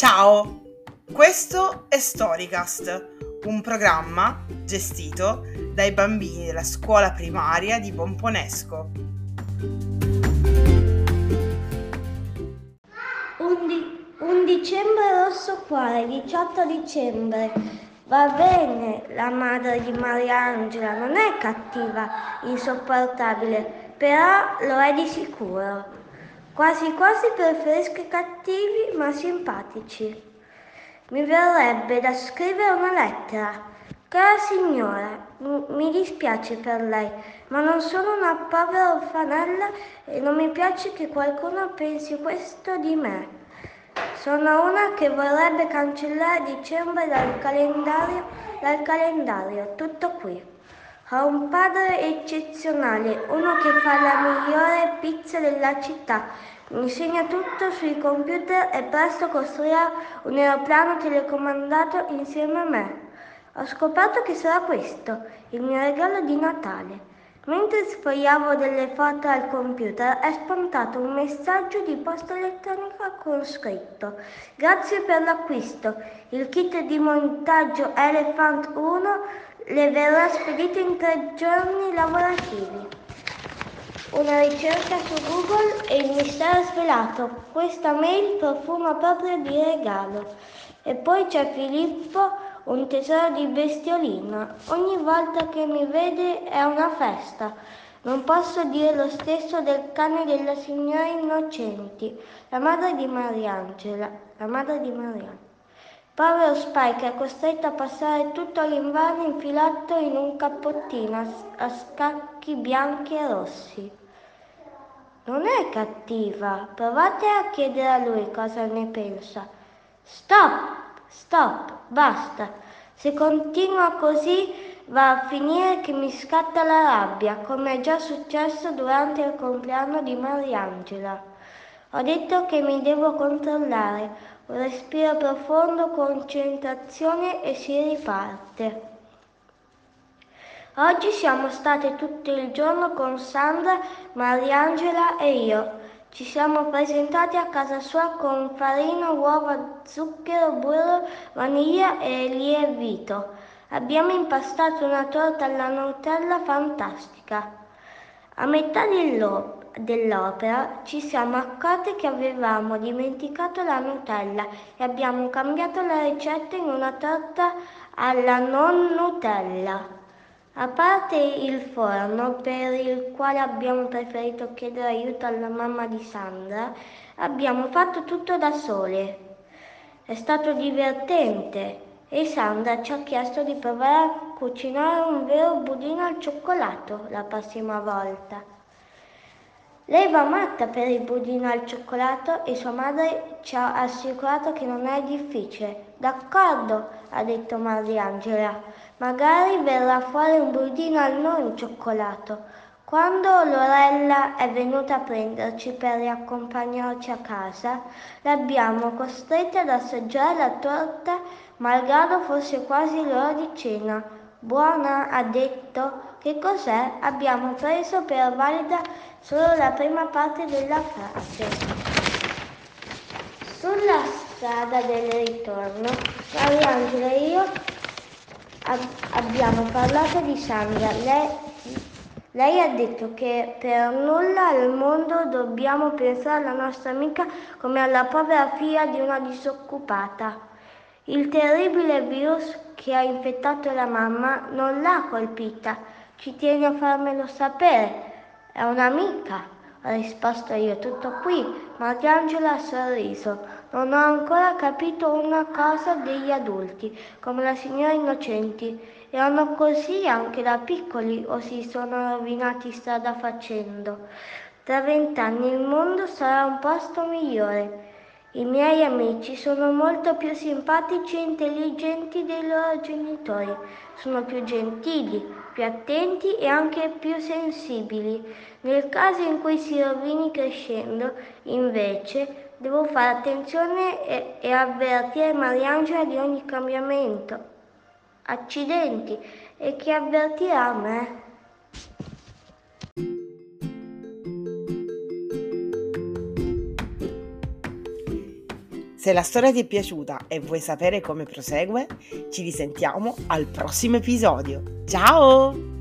Ciao, questo è Storycast, un programma gestito dai bambini della scuola primaria di Pomponesco. Undi- un dicembre rosso quale, 18 dicembre. Va bene, la madre di Mariangela non è cattiva, insopportabile, però lo è di sicuro. Quasi quasi preferisco i cattivi ma simpatici. Mi verrebbe da scrivere una lettera. Cara signora, mi dispiace per lei, ma non sono una povera orfanella e non mi piace che qualcuno pensi questo di me. Sono una che vorrebbe cancellare dicembre dal calendario, dal calendario, tutto qui. Ho un padre eccezionale, uno che fa la migliore pizza della città, mi insegna tutto sui computer e presto costruirà un aeroplano telecomandato insieme a me. Ho scoperto che sarà questo il mio regalo di Natale. Mentre sfogliavo delle foto al computer è spuntato un messaggio di posta elettronica con scritto Grazie per l'acquisto. Il kit di montaggio Elephant 1 le verrà spedito in tre giorni lavorativi. Una ricerca su Google e il mistero svelato. Questa mail profuma proprio di regalo. E poi c'è Filippo, un tesoro di bestiolina. Ogni volta che mi vede è una festa. Non posso dire lo stesso del cane della signora Innocenti, la madre di Mariangela. La madre di Mariangela. Povero Spike è costretto a passare tutto l'inverno infilato in un cappottino a scacchi bianchi e rossi. Non è cattiva, provate a chiedere a lui cosa ne pensa. Stop, stop, basta. Se continua così va a finire che mi scatta la rabbia, come è già successo durante il compleanno di Mariangela. Ho detto che mi devo controllare, respiro profondo, concentrazione e si riparte. Oggi siamo state tutto il giorno con Sandra, Mariangela e io. Ci siamo presentati a casa sua con farina, uova, zucchero, burro, vaniglia e lievito. Abbiamo impastato una torta alla Nutella fantastica. A metà dell'opera dell'opera ci siamo accorti che avevamo dimenticato la Nutella e abbiamo cambiato la ricetta in una torta alla non Nutella. A parte il forno per il quale abbiamo preferito chiedere aiuto alla mamma di Sandra, abbiamo fatto tutto da sole. È stato divertente e Sandra ci ha chiesto di provare a cucinare un vero budino al cioccolato la prossima volta. Lei va matta per il budino al cioccolato e sua madre ci ha assicurato che non è difficile. D'accordo, ha detto Mariangela. Magari verrà fuori un budino al non cioccolato. Quando Lorella è venuta a prenderci per riaccompagnarci a casa, l'abbiamo costretta ad assaggiare la torta, malgrado fosse quasi l'ora di cena. Buona, ha detto. Che cos'è? Abbiamo preso per valida solo la prima parte della frase. Sulla strada del ritorno, Mariangela e io ab- abbiamo parlato di Sandra. Lei, lei ha detto che per nulla al mondo dobbiamo pensare alla nostra amica come alla povera figlia di una disoccupata. Il terribile virus che ha infettato la mamma non l'ha colpita. Ci tieni a farmelo sapere. È un'amica, ho risposto io, tutto qui. Mariangela ha sorriso. Non ho ancora capito una cosa degli adulti, come la signora Innocenti. Erano così anche da piccoli o si sono rovinati strada facendo. Tra vent'anni il mondo sarà un posto migliore. I miei amici sono molto più simpatici e intelligenti dei loro genitori, sono più gentili, più attenti e anche più sensibili. Nel caso in cui si rovini crescendo, invece, devo fare attenzione e, e avvertire Mariangela di ogni cambiamento. Accidenti, e chi avvertirà me? Se la storia ti è piaciuta e vuoi sapere come prosegue, ci risentiamo al prossimo episodio. Ciao!